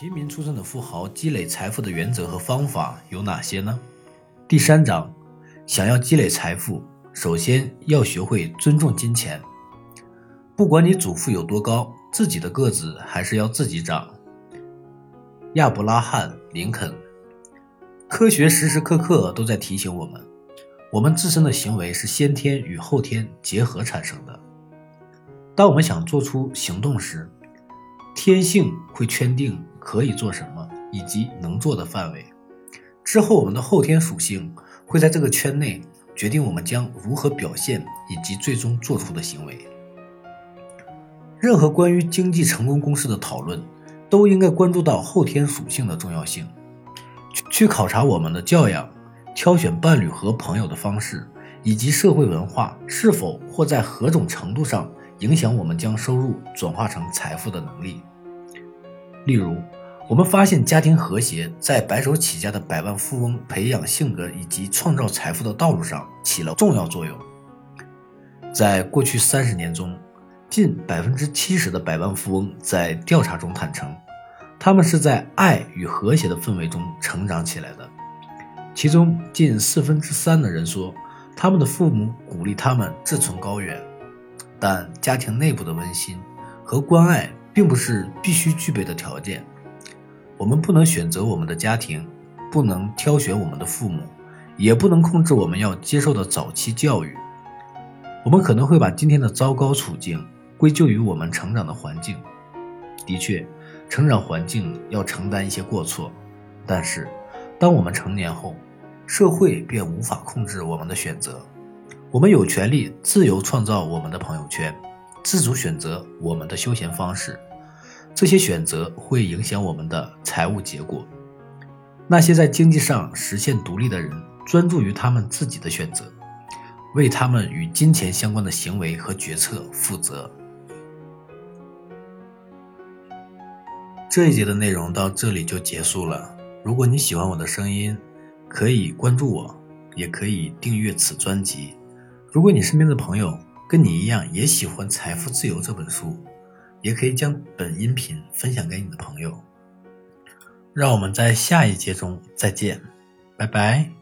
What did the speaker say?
平民出身的富豪积累财富的原则和方法有哪些呢？第三章，想要积累财富，首先要学会尊重金钱。不管你祖父有多高，自己的个子还是要自己长。亚伯拉罕·林肯。科学时时刻刻都在提醒我们，我们自身的行为是先天与后天结合产生的。当我们想做出行动时，天性会圈定可以做什么以及能做的范围，之后我们的后天属性会在这个圈内决定我们将如何表现以及最终做出的行为。任何关于经济成功公式的讨论，都应该关注到后天属性的重要性。去考察我们的教养、挑选伴侣和朋友的方式，以及社会文化是否或在何种程度上。影响我们将收入转化成财富的能力。例如，我们发现家庭和谐在白手起家的百万富翁培养性格以及创造财富的道路上起了重要作用。在过去三十年中，近百分之七十的百万富翁在调查中坦诚，他们是在爱与和谐的氛围中成长起来的。其中，近四分之三的人说，他们的父母鼓励他们志存高远。但家庭内部的温馨和关爱并不是必须具备的条件。我们不能选择我们的家庭，不能挑选我们的父母，也不能控制我们要接受的早期教育。我们可能会把今天的糟糕处境归咎于我们成长的环境。的确，成长环境要承担一些过错，但是当我们成年后，社会便无法控制我们的选择。我们有权利自由创造我们的朋友圈，自主选择我们的休闲方式。这些选择会影响我们的财务结果。那些在经济上实现独立的人，专注于他们自己的选择，为他们与金钱相关的行为和决策负责。这一节的内容到这里就结束了。如果你喜欢我的声音，可以关注我，也可以订阅此专辑。如果你身边的朋友跟你一样也喜欢《财富自由》这本书，也可以将本音频分享给你的朋友。让我们在下一节中再见，拜拜。